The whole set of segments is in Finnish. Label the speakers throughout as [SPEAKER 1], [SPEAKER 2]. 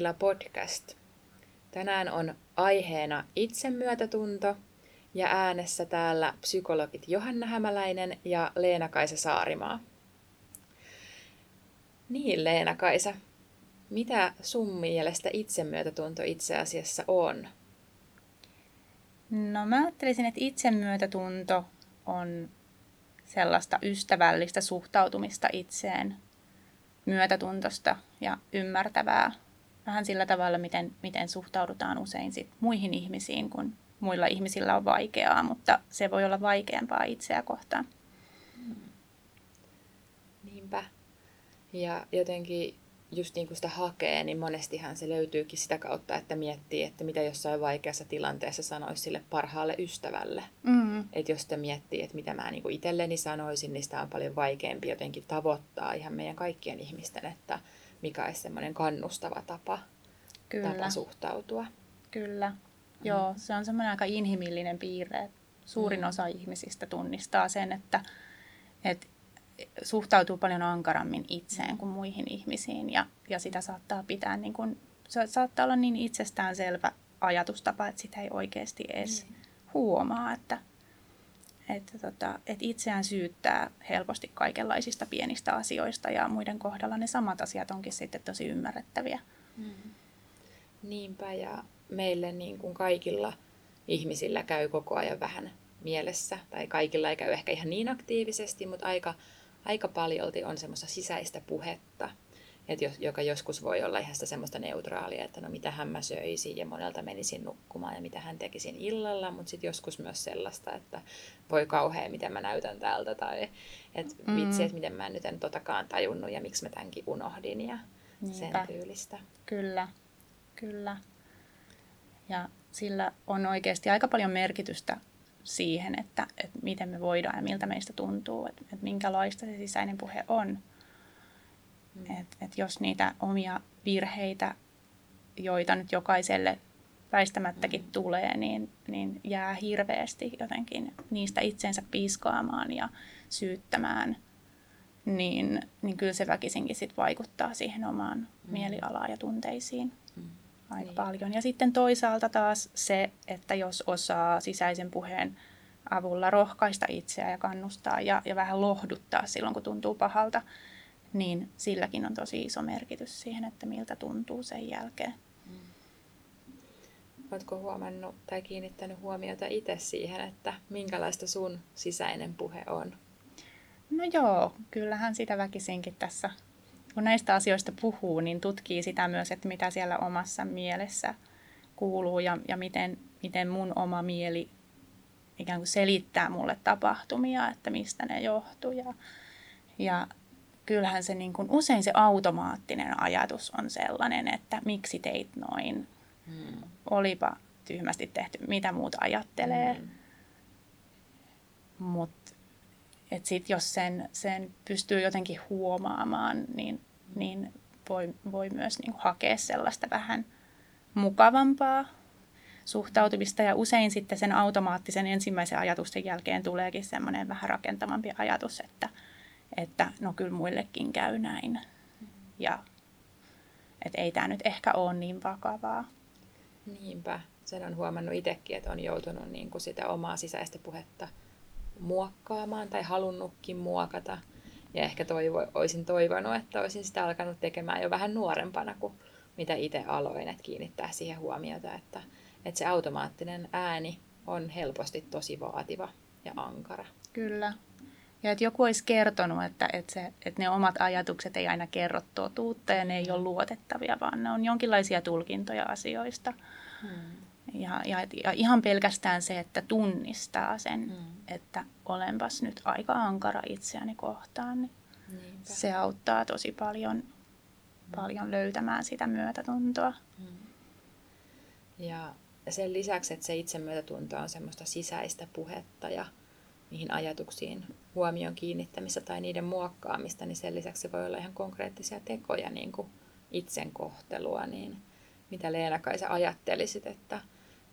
[SPEAKER 1] Mielentila podcast. Tänään on aiheena itsemyötätunto ja äänessä täällä psykologit Johanna Hämäläinen ja Leena-Kaisa Saarimaa. Niin, Leena-Kaisa, mitä sun mielestä itsemyötätunto itse asiassa on?
[SPEAKER 2] No mä ajattelisin, että itsemyötätunto on sellaista ystävällistä suhtautumista itseen, myötätuntosta ja ymmärtävää. Vähän sillä tavalla, miten, miten suhtaudutaan usein sit muihin ihmisiin, kun muilla ihmisillä on vaikeaa, mutta se voi olla vaikeampaa itseä kohtaan.
[SPEAKER 1] Niinpä. Ja jotenkin just niin kuin sitä hakee, niin monestihan se löytyykin sitä kautta, että miettii, että mitä jossain vaikeassa tilanteessa sanoisi sille parhaalle ystävälle. Mm. Että jos sitä miettii, että mitä mä niin kuin itselleni sanoisin, niin sitä on paljon vaikeampi jotenkin tavoittaa ihan meidän kaikkien ihmisten, että mikä olisi semmoinen kannustava tapa, Kyllä. tapa suhtautua.
[SPEAKER 2] Kyllä. Mm. Joo, se on semmoinen aika inhimillinen piirre. Suurin mm. osa ihmisistä tunnistaa sen, että, että suhtautuu paljon ankarammin itseen kuin muihin ihmisiin ja, ja sitä saattaa pitää niin kuin, se saattaa olla niin itsestäänselvä ajatustapa, että sitä ei oikeasti edes mm. huomaa, että, että, tota, että itseään syyttää helposti kaikenlaisista pienistä asioista ja muiden kohdalla ne samat asiat onkin sitten tosi ymmärrettäviä. Mm.
[SPEAKER 1] Niinpä ja meille niin kuin kaikilla ihmisillä käy koko ajan vähän mielessä, tai kaikilla ei käy ehkä ihan niin aktiivisesti, mutta aika aika paljolti on semmoista sisäistä puhetta, että jos, joka joskus voi olla ihan sitä semmoista neutraalia, että no mitä hän mä söisin ja monelta menisin nukkumaan ja mitä hän tekisin illalla, mutta sitten joskus myös sellaista, että voi kauhea, miten mä näytän täältä tai että mm. vitsi, että miten mä en nyt en totakaan tajunnut ja miksi mä tämänkin unohdin ja Niinpä. sen tyylistä.
[SPEAKER 2] Kyllä, kyllä. Ja sillä on oikeasti aika paljon merkitystä siihen, että, että miten me voidaan ja miltä meistä tuntuu, että, että minkälaista se sisäinen puhe on. Mm. Että et jos niitä omia virheitä, joita nyt jokaiselle väistämättäkin mm. tulee, niin, niin jää hirveästi jotenkin niistä itsensä piiskaamaan ja syyttämään, niin, niin kyllä se väkisinkin sit vaikuttaa siihen omaan mm. mielialaan ja tunteisiin mm. aika niin. paljon. Ja sitten toisaalta taas se, että jos osaa sisäisen puheen avulla rohkaista itseä ja kannustaa ja, ja vähän lohduttaa silloin, kun tuntuu pahalta, niin silläkin on tosi iso merkitys siihen, että miltä tuntuu sen jälkeen. Mm.
[SPEAKER 1] Oletko huomannut tai kiinnittänyt huomiota itse siihen, että minkälaista sun sisäinen puhe on?
[SPEAKER 2] No joo, kyllähän sitä väkisinkin tässä, kun näistä asioista puhuu, niin tutkii sitä myös, että mitä siellä omassa mielessä kuuluu ja, ja miten, miten mun oma mieli ikään kuin selittää mulle tapahtumia, että mistä ne johtuu. Ja, ja kyllähän se niin kuin, usein se automaattinen ajatus on sellainen, että miksi teit noin. Hmm. Olipa tyhmästi tehty, mitä muut ajattelee. Hmm. Mutta sitten jos sen, sen pystyy jotenkin huomaamaan, niin, niin voi, voi myös niin kuin hakea sellaista vähän mukavampaa suhtautumista ja usein sitten sen automaattisen ensimmäisen ajatusten jälkeen tuleekin semmoinen vähän rakentavampi ajatus, että, että no kyllä muillekin käy näin ja että ei tämä nyt ehkä ole niin vakavaa.
[SPEAKER 1] Niinpä, sen on huomannut itsekin, että on joutunut niin kuin sitä omaa sisäistä puhetta muokkaamaan tai halunnutkin muokata. Ja ehkä toivo, olisin toivonut, että olisin sitä alkanut tekemään jo vähän nuorempana kuin mitä itse aloin, että kiinnittää siihen huomiota, että, että se automaattinen ääni on helposti tosi vaativa ja ankara.
[SPEAKER 2] Kyllä. Ja että joku olisi kertonut, että, että, se, että ne omat ajatukset ei aina kerro totuutta ja ne ei ole luotettavia, vaan ne on jonkinlaisia tulkintoja asioista. Hmm. Ja, ja, ja ihan pelkästään se, että tunnistaa sen, hmm. että olenpas nyt aika ankara itseäni kohtaan, niin se auttaa tosi paljon, hmm. paljon löytämään sitä myötätuntoa. Hmm.
[SPEAKER 1] Ja sen lisäksi, että se itsemyötätunto on semmoista sisäistä puhetta ja niihin ajatuksiin huomion kiinnittämistä tai niiden muokkaamista, niin sen lisäksi se voi olla ihan konkreettisia tekoja, niin kuin itsenkohtelua, niin mitä Leena kai sä ajattelisit, että,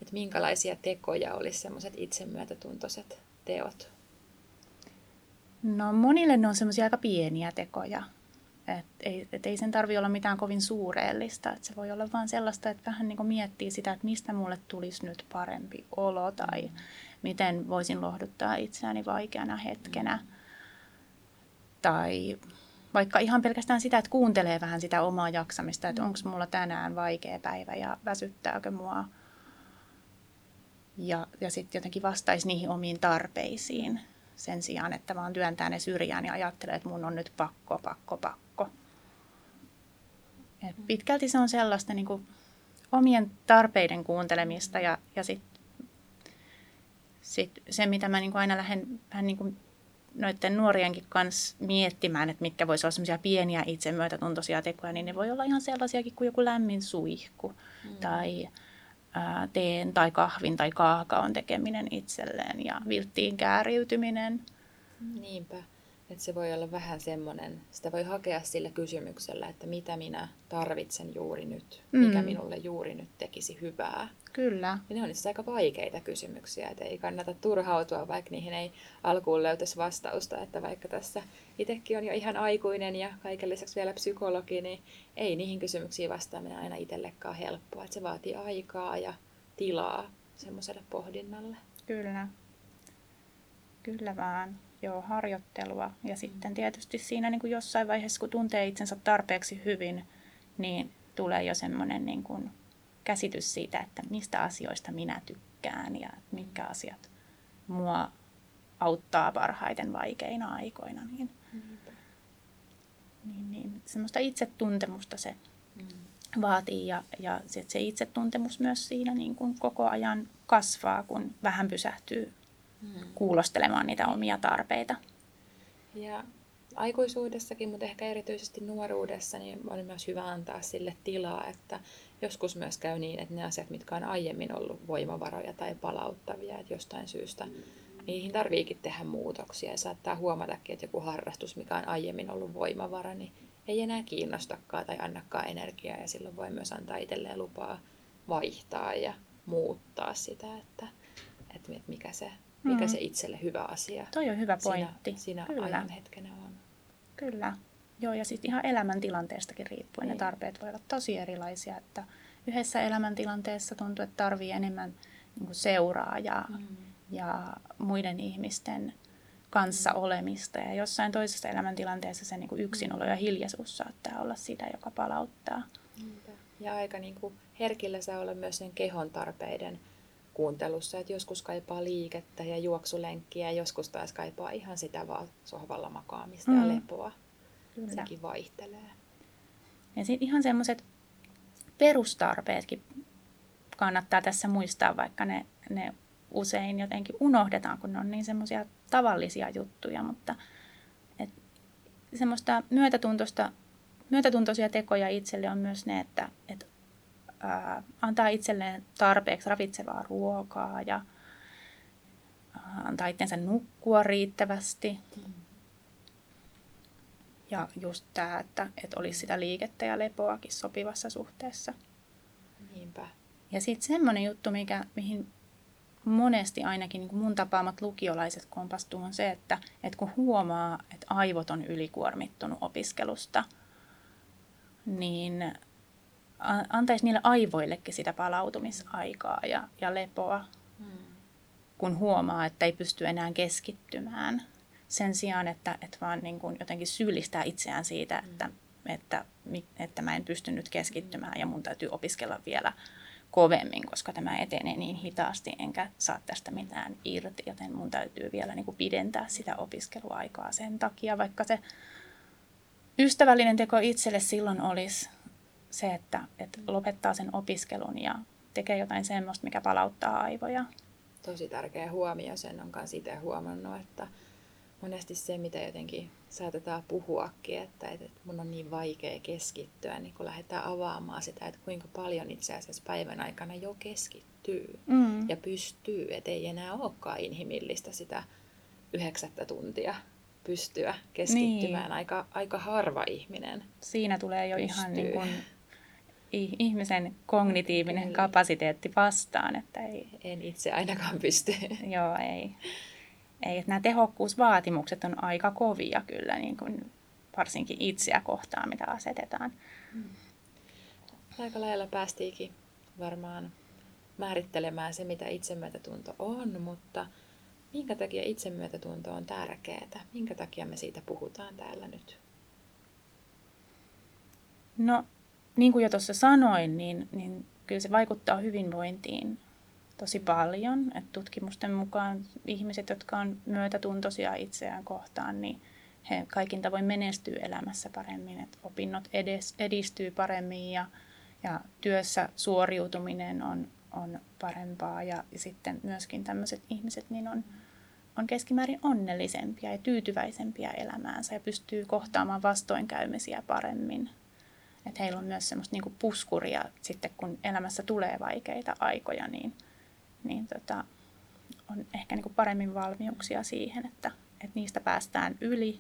[SPEAKER 1] että minkälaisia tekoja olisi semmoiset itsemyötätuntoiset teot?
[SPEAKER 2] No monille ne on semmoisia aika pieniä tekoja. Et ei, et ei sen tarvi olla mitään kovin suureellista. Et se voi olla vain sellaista, että vähän niin miettii sitä, että mistä mulle tulisi nyt parempi olo tai mm. Miten voisin lohduttaa itseäni vaikeana hetkenä. Tai vaikka ihan pelkästään sitä, että kuuntelee vähän sitä omaa jaksamista, että onko mulla tänään vaikea päivä ja väsyttääkö mua. Ja, ja sitten jotenkin vastaisi niihin omiin tarpeisiin sen sijaan, että vaan työntää ne syrjään ja ajattelee, että mun on nyt pakko, pakko, pakko. Et pitkälti se on sellaista niin kuin omien tarpeiden kuuntelemista ja, ja sitten sit se, mitä mä niin kuin aina lähden vähän niin kuin noiden nuorienkin kanssa miettimään, että mitkä voisi olla sellaisia pieniä itsemyötätuntoisia tekoja, niin ne voi olla ihan sellaisiakin kuin joku lämmin suihku mm. tai ää, teen tai kahvin tai kaakaon tekeminen itselleen ja vilttiin kääriytyminen.
[SPEAKER 1] Niinpä. Että se voi olla vähän semmoinen, sitä voi hakea sillä kysymyksellä, että mitä minä tarvitsen juuri nyt, mikä mm. minulle juuri nyt tekisi hyvää.
[SPEAKER 2] Kyllä.
[SPEAKER 1] Ja ne on itse aika vaikeita kysymyksiä, että ei kannata turhautua, vaikka niihin ei alkuun löytäisi vastausta, että vaikka tässä itsekin on jo ihan aikuinen ja kaiken lisäksi vielä psykologi, niin ei niihin kysymyksiin vastaaminen aina itsellekaan helppoa. Että se vaatii aikaa ja tilaa semmoiselle pohdinnalle.
[SPEAKER 2] Kyllä. Kyllä vaan joo, harjoittelua. Ja sitten tietysti siinä niin kuin jossain vaiheessa, kun tuntee itsensä tarpeeksi hyvin, niin tulee jo semmoinen niin kuin käsitys siitä, että mistä asioista minä tykkään ja mitkä asiat mua auttaa parhaiten vaikeina aikoina. Niin, niin, niin semmoista itsetuntemusta se mm. vaatii ja, ja se itsetuntemus myös siinä niin kuin koko ajan kasvaa, kun vähän pysähtyy kuulostelemaan niitä omia tarpeita.
[SPEAKER 1] Ja aikuisuudessakin, mutta ehkä erityisesti nuoruudessa, niin on myös hyvä antaa sille tilaa, että joskus myös käy niin, että ne asiat, mitkä on aiemmin ollut voimavaroja tai palauttavia, että jostain syystä niihin tarviikin tehdä muutoksia ja saattaa huomatakin, että joku harrastus, mikä on aiemmin ollut voimavara, niin ei enää kiinnostakaan tai annakaan energiaa ja silloin voi myös antaa itselleen lupaa vaihtaa ja muuttaa sitä, että, että mikä se mikä mm. se itselle hyvä asia
[SPEAKER 2] Toi on hyvä pointti.
[SPEAKER 1] Siinä, siinä ajan hetkenä on.
[SPEAKER 2] Kyllä. Joo, ja sitten ihan elämäntilanteestakin riippuen niin. ne tarpeet voi olla tosi erilaisia. Että yhdessä elämäntilanteessa tuntuu, että tarvii enemmän niin seuraa ja, mm. ja muiden ihmisten kanssa mm. olemista. Ja jossain toisessa elämäntilanteessa se niin kuin yksinolo ja hiljaisuus saattaa olla sitä, joka palauttaa.
[SPEAKER 1] Ja aika niin kuin herkillä saa olla myös sen kehon tarpeiden kuuntelussa, että joskus kaipaa liikettä ja juoksulenkkiä ja joskus taas kaipaa ihan sitä vaan sohvalla makaamista mm. ja lepoa. Kyllä. Sekin vaihtelee.
[SPEAKER 2] Ja sitten ihan semmoiset perustarpeetkin kannattaa tässä muistaa, vaikka ne, ne usein jotenkin unohdetaan, kun ne on niin semmoisia tavallisia juttuja, mutta et semmoista myötätuntoista, myötätuntoisia tekoja itselle on myös ne, että, että ää, antaa itselleen tarpeeksi ravitsevaa ruokaa ja ää, antaa itsensä nukkua riittävästi. Mm. Ja just tämä, että, että olisi sitä liikettä ja lepoakin sopivassa suhteessa.
[SPEAKER 1] Niinpä.
[SPEAKER 2] Ja sitten semmoinen juttu, mikä, mihin monesti ainakin niin mun tapaamat lukiolaiset kompastuu, on se, että, että kun huomaa, että aivot on ylikuormittunut opiskelusta, niin antaisi niille aivoillekin sitä palautumisaikaa ja, ja lepoa, hmm. kun huomaa, että ei pysty enää keskittymään. Sen sijaan, että, että vaan niin kuin jotenkin syyllistää itseään siitä, hmm. että, että, että mä en pysty nyt keskittymään ja mun täytyy opiskella vielä kovemmin, koska tämä etenee niin hitaasti, enkä saa tästä mitään irti, joten mun täytyy vielä niin kuin pidentää sitä opiskeluaikaa sen takia, vaikka se ystävällinen teko itselle silloin olisi se, että, että lopettaa sen opiskelun ja tekee jotain semmoista, mikä palauttaa aivoja.
[SPEAKER 1] Tosi tärkeä huomio, sen on myös itse huomannut, että monesti se, mitä jotenkin saatetaan puhuakin, että, että mun on niin vaikea keskittyä, niin kun lähdetään avaamaan sitä, että kuinka paljon itse asiassa päivän aikana jo keskittyy mm. ja pystyy, että ei enää olekaan inhimillistä sitä yhdeksättä tuntia pystyä keskittymään. Niin. Aika, aika harva ihminen
[SPEAKER 2] Siinä tulee jo pystyy. ihan niin kuin ihmisen kognitiivinen Kyllä. kapasiteetti vastaan. Että ei,
[SPEAKER 1] en itse ainakaan pysty.
[SPEAKER 2] Joo, ei. ei että nämä tehokkuusvaatimukset on aika kovia kyllä niin kuin varsinkin itseä kohtaan, mitä asetetaan. Mm.
[SPEAKER 1] Aika lailla päästiinkin varmaan määrittelemään se, mitä itsemyötätunto on, mutta minkä takia itsemyötätunto on tärkeää? Minkä takia me siitä puhutaan täällä nyt?
[SPEAKER 2] No, niin kuin jo tuossa sanoin, niin, niin kyllä se vaikuttaa hyvinvointiin tosi paljon. Et tutkimusten mukaan ihmiset, jotka on myötätuntoisia itseään kohtaan, niin he kaikin tavoin menestyy elämässä paremmin. Et opinnot edes, edistyy paremmin ja, ja työssä suoriutuminen on, on parempaa. Ja, sitten myöskin tämmöiset ihmiset niin on, on keskimäärin onnellisempia ja tyytyväisempiä elämäänsä ja pystyy kohtaamaan vastoinkäymisiä paremmin. Että heillä on myös semmoista niinku puskuria sitten, kun elämässä tulee vaikeita aikoja, niin, niin tota, on ehkä niinku paremmin valmiuksia siihen, että, että niistä päästään yli.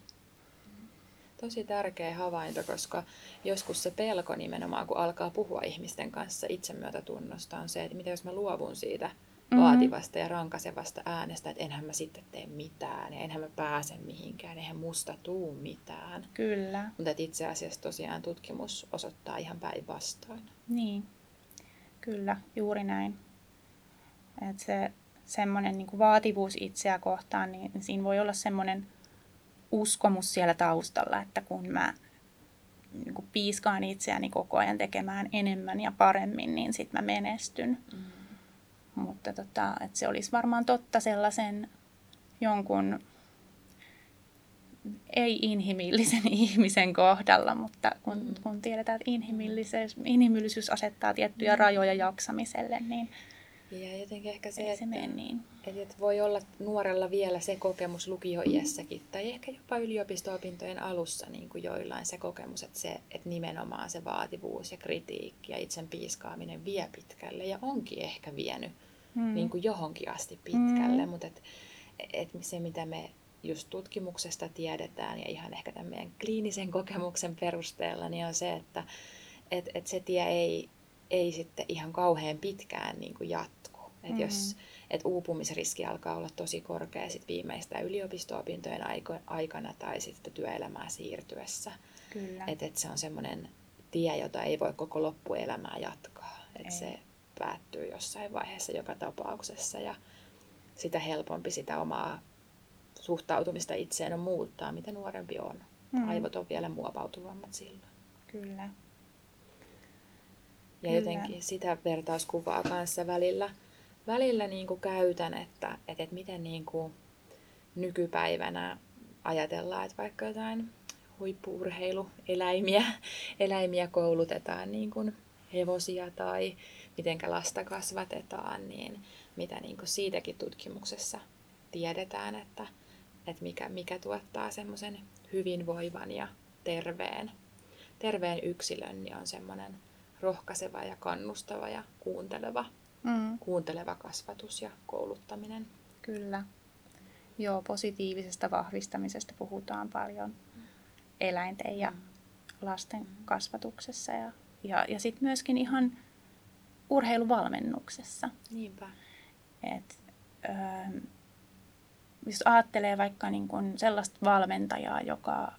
[SPEAKER 1] Tosi tärkeä havainto, koska joskus se pelko nimenomaan, kun alkaa puhua ihmisten kanssa itsemyötätunnosta, on se, että mitä jos mä luovun siitä mm-hmm. vaativasta ja rankasevasta äänestä, että enhän mä sitten tee mitään ja enhän mä pääse mihinkään, eihän musta tuu mitään.
[SPEAKER 2] Kyllä.
[SPEAKER 1] Mutta itse asiassa tosiaan tutkimus osoittaa ihan päinvastoin.
[SPEAKER 2] Niin, kyllä, juuri näin. Että se semmoinen niin vaativuus itseä kohtaan, niin siinä voi olla semmoinen uskomus siellä taustalla, että kun mä niin kuin piiskaan itseäni koko ajan tekemään enemmän ja paremmin, niin sitten mä menestyn. Mm. Mutta tota, että se olisi varmaan totta sellaisen jonkun ei-inhimillisen ihmisen kohdalla, mutta kun, mm. kun tiedetään, että inhimillisyys, inhimillisyys asettaa tiettyjä mm. rajoja jaksamiselle, niin
[SPEAKER 1] ja jotenkin ehkä se, että, se niin. että voi olla nuorella vielä se kokemus lukioiässäkin tai ehkä jopa yliopisto-opintojen alussa niin kuin joillain se kokemus, että, se, että nimenomaan se vaativuus ja kritiikki ja itsen piiskaaminen vie pitkälle ja onkin ehkä vienyt mm. niin kuin johonkin asti pitkälle, mm. mutta et, et se mitä me just tutkimuksesta tiedetään ja ihan ehkä tämän meidän kliinisen kokemuksen perusteella, niin on se, että et, et se tie ei, ei sitten ihan kauhean pitkään niin kuin jatku. Et mm. jos, et uupumisriski alkaa olla tosi korkea sit viimeistään yliopisto-opintojen aikana tai sitten työelämää siirtyessä.
[SPEAKER 2] Kyllä.
[SPEAKER 1] Et, et se on semmoinen tie, jota ei voi koko loppuelämää jatkaa. Et se päättyy jossain vaiheessa joka tapauksessa ja sitä helpompi sitä omaa suhtautumista itseen on muuttaa, mitä nuorempi on. Mm. Aivot on vielä muovautuvammat silloin.
[SPEAKER 2] Kyllä. Ja
[SPEAKER 1] Kyllä. jotenkin sitä vertauskuvaa kanssa välillä, välillä niin kuin käytän, että, että, että miten niin kuin nykypäivänä ajatellaan, että vaikka jotain huippuurheilueläimiä eläimiä koulutetaan niin kuin hevosia tai miten lasta kasvatetaan, niin mitä niin kuin siitäkin tutkimuksessa tiedetään, että, että mikä, mikä tuottaa semmoisen hyvinvoivan ja terveen, terveen yksilön, niin on semmoinen rohkaiseva ja kannustava ja kuunteleva, mm. kuunteleva kasvatus ja kouluttaminen.
[SPEAKER 2] Kyllä. Joo, positiivisesta vahvistamisesta puhutaan paljon eläinten ja lasten kasvatuksessa. Ja, ja, ja sitten myöskin ihan urheiluvalmennuksessa.
[SPEAKER 1] Niinpä.
[SPEAKER 2] Et, ö, jos ajattelee vaikka niin kun sellaista valmentajaa, joka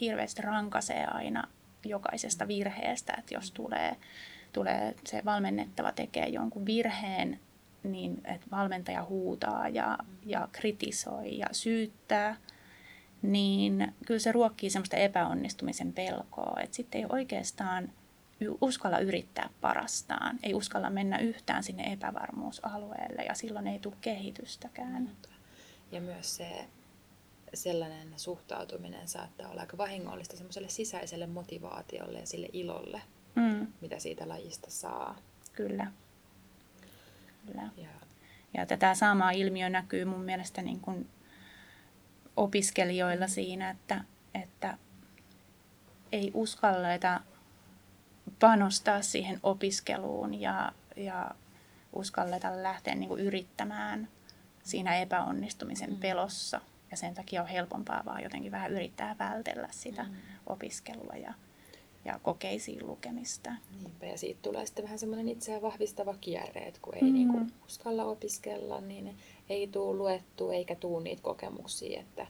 [SPEAKER 2] hirveästi rankaisee aina jokaisesta virheestä, että jos tulee, tulee se valmennettava tekee jonkun virheen, niin että valmentaja huutaa ja, ja kritisoi ja syyttää, niin kyllä se ruokkii semmoista epäonnistumisen pelkoa, että sitten ei oikeastaan uskalla yrittää parastaan, ei uskalla mennä yhtään sinne epävarmuusalueelle ja silloin ei tule kehitystäkään.
[SPEAKER 1] Ja myös se sellainen suhtautuminen saattaa olla aika vahingollista semmoiselle sisäiselle motivaatiolle ja sille ilolle, mm. mitä siitä lajista saa.
[SPEAKER 2] Kyllä. Kyllä. Ja, ja tätä samaa ilmiö näkyy mun mielestä niin kuin opiskelijoilla siinä, että, että ei uskalleta panostaa siihen opiskeluun ja, ja uskalleta lähteä niin kuin yrittämään siinä epäonnistumisen mm. pelossa. Ja sen takia on helpompaa vaan jotenkin vähän yrittää vältellä sitä mm. opiskelua ja, ja kokeisiin lukemista.
[SPEAKER 1] Niinpä, ja siitä tulee sitten vähän semmoinen itseään vahvistava kierre, että kun ei mm. niin kuin uskalla opiskella, niin ei tule luettu eikä tule niitä kokemuksia, että,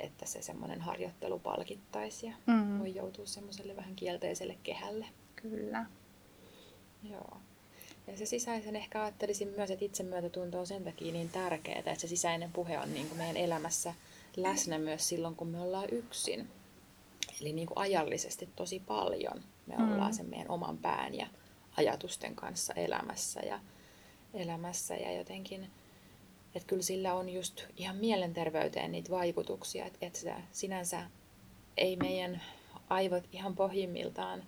[SPEAKER 1] että se semmoinen harjoittelu palkittaisi ja
[SPEAKER 2] Mm.
[SPEAKER 1] voi joutua semmoiselle vähän kielteiselle kehälle.
[SPEAKER 2] Kyllä.
[SPEAKER 1] Joo. Ja se sisäisen ehkä ajattelisin myös, että itsemyötätunto on sen takia niin tärkeää, että se sisäinen puhe on niin kuin meidän elämässä läsnä myös silloin, kun me ollaan yksin. Eli niin kuin ajallisesti tosi paljon me
[SPEAKER 2] Mm.
[SPEAKER 1] ollaan sen meidän oman pään ja ajatusten kanssa elämässä ja, elämässä ja jotenkin, että kyllä sillä on just ihan mielenterveyteen niitä vaikutuksia, että, että sitä sinänsä ei meidän aivot ihan pohjimmiltaan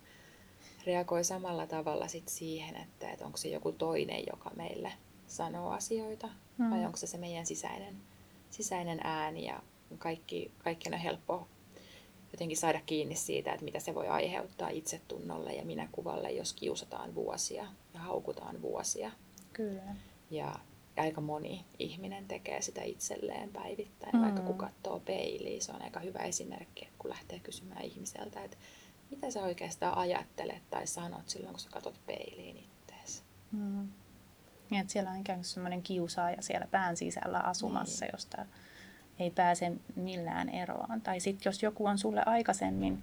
[SPEAKER 1] reagoi samalla tavalla sit siihen, että, että onko se joku toinen, joka meille sanoo asioita,
[SPEAKER 2] Mm.
[SPEAKER 1] vai onko se se meidän sisäinen, sisäinen ääni ja kaikki, kaikki on helppo jotenkin saada kiinni siitä, että mitä se voi aiheuttaa itsetunnolle ja minäkuvalle, jos kiusataan vuosia ja haukutaan vuosia.
[SPEAKER 2] Kyllä.
[SPEAKER 1] Ja aika moni ihminen tekee sitä itselleen päivittäin,
[SPEAKER 2] Mm.
[SPEAKER 1] vaikka kun katsoo peiliin. Se on aika hyvä esimerkki, kun lähtee kysymään ihmiseltä, että mitä sä oikeastaan ajattelet tai sanot silloin, kun sä katsot peiliin ittees.
[SPEAKER 2] Mm. Niin, että siellä on ikään kuin semmoinen kiusaaja siellä pään sisällä asumassa,
[SPEAKER 1] Niin.
[SPEAKER 2] josta ei pääse millään eroon. Tai sitten jos joku on sulle aikaisemmin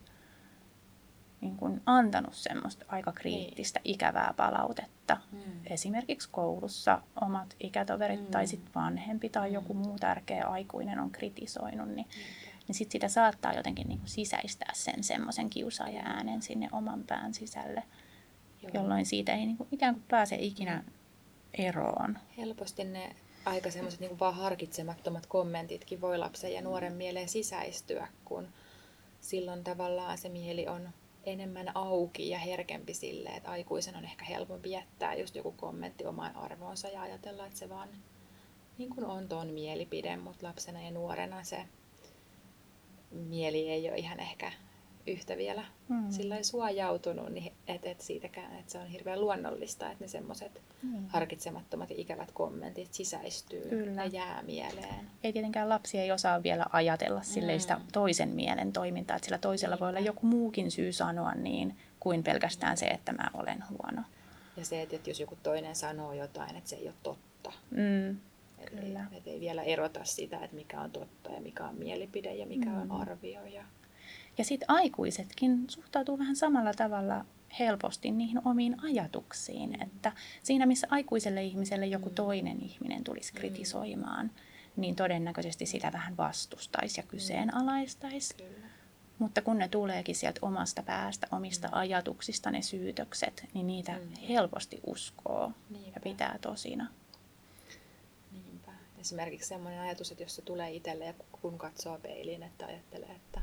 [SPEAKER 2] niin kun antanut semmoista aika kriittistä, ikävää palautetta,
[SPEAKER 1] Mm.
[SPEAKER 2] esimerkiksi koulussa omat ikätoverit
[SPEAKER 1] Mm.
[SPEAKER 2] tai sitten vanhempi tai
[SPEAKER 1] Mm.
[SPEAKER 2] joku muu tärkeä aikuinen on kritisoinut, niin, niin sit sitä saattaa jotenkin niin kuin sisäistää sen semmoisen kiusaajan äänen sinne oman pään sisälle,
[SPEAKER 1] Joo.
[SPEAKER 2] jolloin siitä ei niin kuin ikään kuin pääse ikinä eroon.
[SPEAKER 1] Helposti ne aika semmoiset niin vaan harkitsemattomat kommentitkin voi lapsen ja nuoren mieleen sisäistyä, kun silloin tavallaan se mieli on enemmän auki ja herkempi sille, että aikuisen on ehkä helpompi jättää just joku kommentti omaan arvoonsa ja ajatella, että se vaan niin kuin on ton mielipide, mutta lapsena ja nuorena se mieli ei ole ihan ehkä yhtä vielä
[SPEAKER 2] Mm.
[SPEAKER 1] sillä suojautunut, niin että et siitäkään, että se on hirveän luonnollista, että ne semmoiset
[SPEAKER 2] Niin.
[SPEAKER 1] harkitsemattomat ja ikävät kommentit sisäistyy
[SPEAKER 2] Kyllä.
[SPEAKER 1] ja jää mieleen.
[SPEAKER 2] Ei tietenkään lapsi ei osaa vielä ajatella sitä
[SPEAKER 1] Mm.
[SPEAKER 2] toisen mielen toimintaa, että sillä toisella voi olla joku muukin syy sanoa niin kuin pelkästään se, että mä olen huono.
[SPEAKER 1] Ja se, että että jos joku toinen sanoo jotain, että se ei ole totta.
[SPEAKER 2] Mm.
[SPEAKER 1] Et
[SPEAKER 2] Kyllä.
[SPEAKER 1] Ei, et ei vielä erota sitä, että mikä on totta ja mikä on mielipide ja mikä
[SPEAKER 2] Mm.
[SPEAKER 1] on arvio. Ja...
[SPEAKER 2] Ja sitten aikuisetkin suhtautuu vähän samalla tavalla helposti niihin omiin ajatuksiin, että siinä missä aikuiselle ihmiselle joku
[SPEAKER 1] Mm.
[SPEAKER 2] toinen ihminen tulisi
[SPEAKER 1] Mm.
[SPEAKER 2] kritisoimaan, niin todennäköisesti sitä vähän vastustaisi ja kyseenalaistaisi.
[SPEAKER 1] Kyllä.
[SPEAKER 2] Mutta kun ne tuleekin sieltä omasta päästä, omista
[SPEAKER 1] Mm.
[SPEAKER 2] ajatuksista ne syytökset, niin niitä
[SPEAKER 1] Mm.
[SPEAKER 2] helposti uskoo
[SPEAKER 1] Niinpä.
[SPEAKER 2] ja pitää tosina.
[SPEAKER 1] Esimerkiksi sellainen ajatus, että jos se tulee itselle ja kun katsoo peiliin, että ajattelee, että,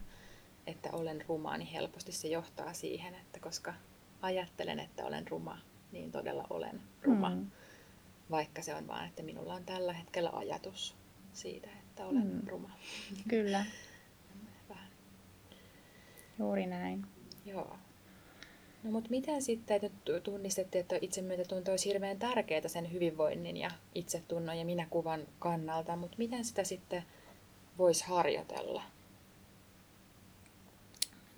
[SPEAKER 1] että olen ruma, niin helposti se johtaa siihen, että koska ajattelen, että olen ruma, niin todella olen ruma.
[SPEAKER 2] Mm.
[SPEAKER 1] Vaikka se on vaan, että minulla on tällä hetkellä ajatus siitä, että olen
[SPEAKER 2] Mm.
[SPEAKER 1] ruma.
[SPEAKER 2] Kyllä,
[SPEAKER 1] Vähän.
[SPEAKER 2] juuri näin.
[SPEAKER 1] Joo. No mutta miten sitten, että tunnistettiin, että itsemyötätunto olisi hirveän tärkeää sen hyvinvoinnin ja itsetunnon ja minäkuvan kannalta, mutta miten sitä sitten voisi harjoitella?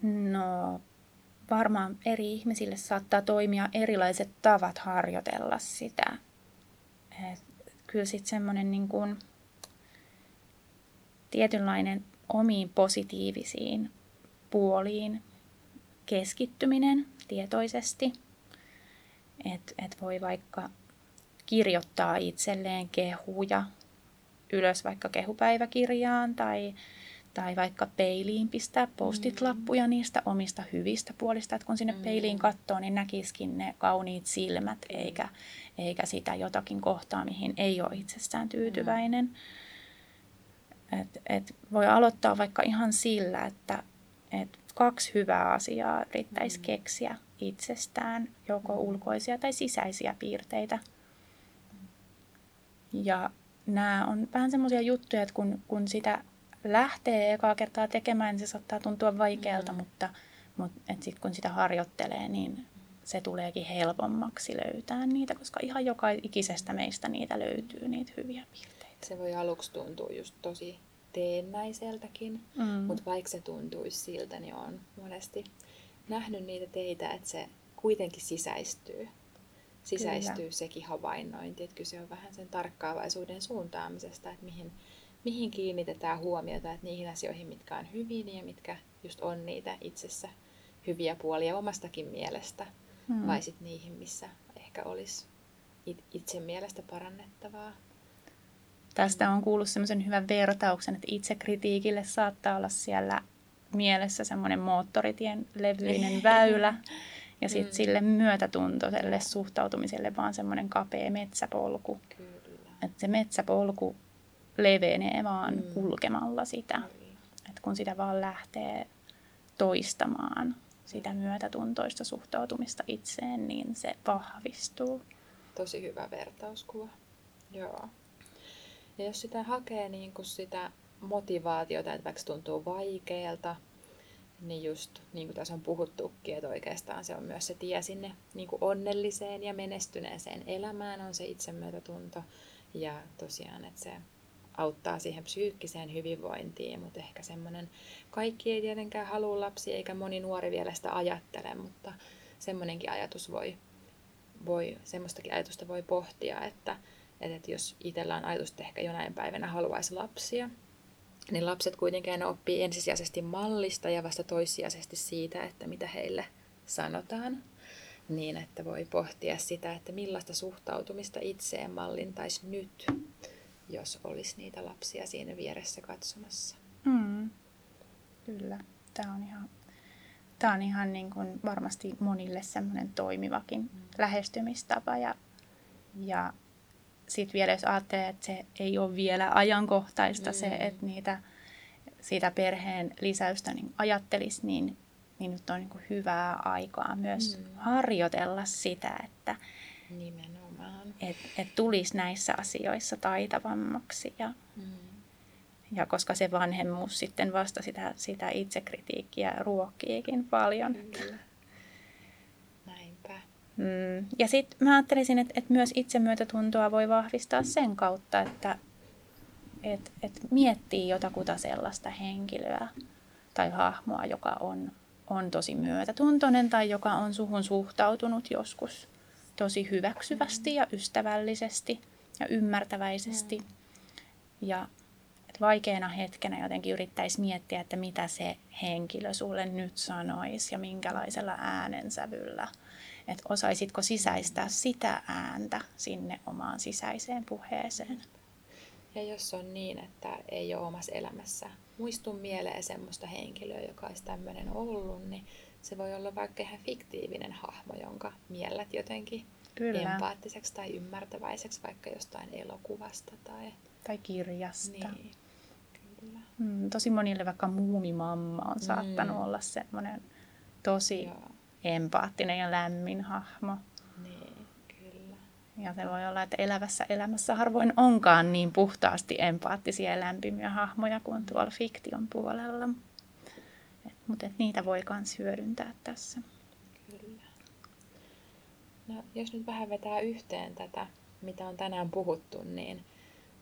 [SPEAKER 2] No, varmaan eri ihmisille saattaa toimia erilaiset tavat harjoitella sitä. Et kyllä sitten semmoinen niin kuin tietynlainen omiin positiivisiin puoliin keskittyminen tietoisesti. Että et voi vaikka kirjoittaa itselleen kehuja ylös vaikka kehupäiväkirjaan tai, tai vaikka peiliin pistää postit-lappuja niistä omista hyvistä puolista, että kun sinne
[SPEAKER 1] Mm.
[SPEAKER 2] peiliin katsoo, niin näkisikin ne kauniit silmät, eikä, eikä sitä jotakin kohtaa, mihin ei ole itsestään tyytyväinen. Et, et voi aloittaa vaikka ihan sillä, että et kaksi hyvää asiaa riittäisi
[SPEAKER 1] Mm.
[SPEAKER 2] keksiä itsestään, joko
[SPEAKER 1] Mm.
[SPEAKER 2] ulkoisia tai sisäisiä piirteitä. Ja nämä on vähän semmoisia juttuja, että kun, kun sitä lähtee ekaa kertaa tekemään, niin se saattaa tuntua vaikealta,
[SPEAKER 1] Mm.
[SPEAKER 2] mutta, mutta et sit kun sitä harjoittelee, niin se tuleekin helpommaksi löytää niitä, koska ihan joka ikisestä meistä niitä löytyy, niitä hyviä piirteitä.
[SPEAKER 1] Se voi aluksi tuntua just tosi teennäiseltäkin,
[SPEAKER 2] Mm.
[SPEAKER 1] mutta vaikka se tuntuisi siltä, niin on monesti nähnyt niitä teitä, että se kuitenkin sisäistyy. Sisäistyy
[SPEAKER 2] Kyllä.
[SPEAKER 1] sekin havainnointi, että kyse on vähän sen tarkkaavaisuuden suuntaamisesta, että mihin, mihin kiinnitetään huomiota, että niihin asioihin, mitkä on hyvin ja mitkä just on niitä itsessä hyviä puolia omastakin mielestä, hmm. vai sitten niihin, missä ehkä olisi itse mielestä parannettavaa.
[SPEAKER 2] Tästä on kuullut semmoisen hyvän vertauksen, että itsekritiikille saattaa olla siellä mielessä semmoinen moottoritien levyinen väylä, ja sitten mm. sille myötätuntoiselle suhtautumiselle vaan semmoinen kapea metsäpolku. Kyllä. Että se metsäpolku levenee vaan mm. kulkemalla sitä. Että kun sitä vaan lähtee toistamaan, sitä myötätuntoista suhtautumista itseen, niin se vahvistuu.
[SPEAKER 1] Tosi hyvä vertauskuva. Joo. Ja jos sitä hakee niin kuin sitä motivaatiota, että vaikka tuntuu vaikealta, niin just niin kuin tässä on puhuttukin, että oikeastaan se on myös se tie sinne niin kuin onnelliseen ja menestyneeseen elämään on se itsemyötätunto. Ja tosiaan, että se auttaa siihen psyykkiseen hyvinvointiin, mutta ehkä semmoinen, kaikki ei tietenkään halua lapsi, eikä moni nuori vielä sitä ajattele, mutta semmoinenkin ajatus voi, voi semmoistakin ajatusta voi pohtia, että, että jos itsellä on ajatus, että ehkä jonain päivänä haluaisi lapsia, niin lapset kuitenkin oppii ensisijaisesti mallista ja vasta toissijaisesti siitä, että mitä heille sanotaan. Niin, että voi pohtia sitä, että millaista suhtautumista itseen mallintaisi nyt, jos olisi niitä lapsia siinä vieressä katsomassa.
[SPEAKER 2] Mm. Kyllä, tämä on ihan, tämä on ihan niin kuin varmasti monille semmoinen toimivakin mm. lähestymistapa ja, ja sitten vielä jos ajattelee, että se ei ole vielä ajankohtaista mm. se, että niitä, siitä perheen lisäystä niin ajattelisi, niin, niin nyt on niin kuin hyvää aikaa myös mm. harjoitella sitä, että
[SPEAKER 1] Nimenomaan.
[SPEAKER 2] Et, et tulisi näissä asioissa taitavammaksi. Ja, mm. ja koska se vanhemmuus sitten vasta sitä, sitä itsekritiikkiä ruokkiikin paljon. Kyllä. Mm. Ja sitten mä ajattelisin, että, että myös itsemyötätuntoa voi vahvistaa sen kautta, että et, et miettii jotakuta sellaista henkilöä tai hahmoa, joka on, on tosi myötätuntoinen tai joka on suhun suhtautunut joskus tosi hyväksyvästi ja ystävällisesti ja ymmärtäväisesti. Ja et vaikeana hetkenä jotenkin yrittäisi miettiä, että mitä se henkilö sulle nyt sanoisi ja minkälaisella äänensävyllä – että osaisitko sisäistää sitä ääntä sinne omaan sisäiseen puheeseen.
[SPEAKER 1] Ja jos on niin, että ei ole omassa elämässä muistu mieleen semmoista henkilöä, joka olisi tämmöinen ollut, niin se voi olla vaikka ihan fiktiivinen hahmo, jonka miellät jotenkin Kyllä. empaattiseksi tai ymmärtäväiseksi vaikka jostain elokuvasta tai,
[SPEAKER 2] tai kirjasta. Niin, kyllä. Mm, tosi monille vaikka muumimamma on saattanut mm. olla semmoinen tosi Joo empaattinen ja lämmin hahmo.
[SPEAKER 1] Niin, kyllä.
[SPEAKER 2] Ja se voi olla, että elävässä elämässä harvoin onkaan niin puhtaasti empaattisia ja lämpimiä hahmoja kuin tuolla fiktion puolella. Et, mutta et niitä voi myös hyödyntää tässä.
[SPEAKER 1] Kyllä. No, jos nyt vähän vetää yhteen tätä, mitä on tänään puhuttu, niin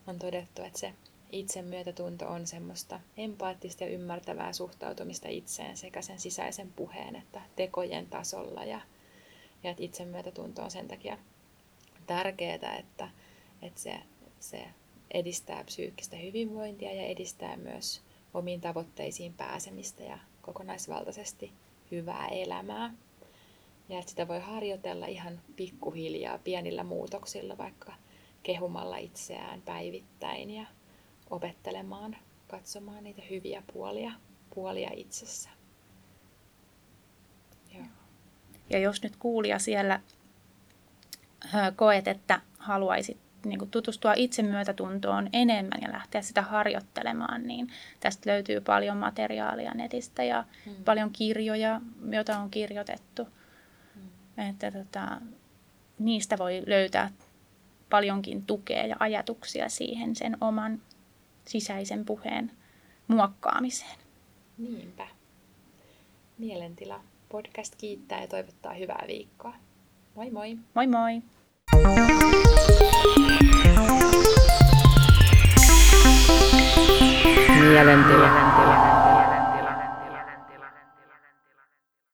[SPEAKER 1] on todettu, että se itsemyötätunto on semmoista empaattista ja ymmärtävää suhtautumista itseen sekä sen sisäisen puheen että tekojen tasolla. Ja, ja että itsemyötätunto on sen takia tärkeää, että, että se, se edistää psyykkistä hyvinvointia ja edistää myös omiin tavoitteisiin pääsemistä ja kokonaisvaltaisesti hyvää elämää. Ja että sitä voi harjoitella ihan pikkuhiljaa pienillä muutoksilla, vaikka kehumalla itseään päivittäin ja opettelemaan, katsomaan niitä hyviä puolia, puolia itsessä.
[SPEAKER 2] Joo. Ja jos nyt kuulija siellä koet, että haluaisit niin kuin tutustua itsemyötätuntoon enemmän ja lähteä sitä harjoittelemaan, niin tästä löytyy paljon materiaalia netistä ja hmm. paljon kirjoja, joita on kirjoitettu. Hmm. Että tota, niistä voi löytää paljonkin tukea ja ajatuksia siihen sen oman sisäisen puheen muokkaamiseen.
[SPEAKER 1] Niinpä. Mielentila podcast kiittää ja toivottaa hyvää viikkoa. Moi moi!
[SPEAKER 2] Moi moi!
[SPEAKER 1] Mielentila.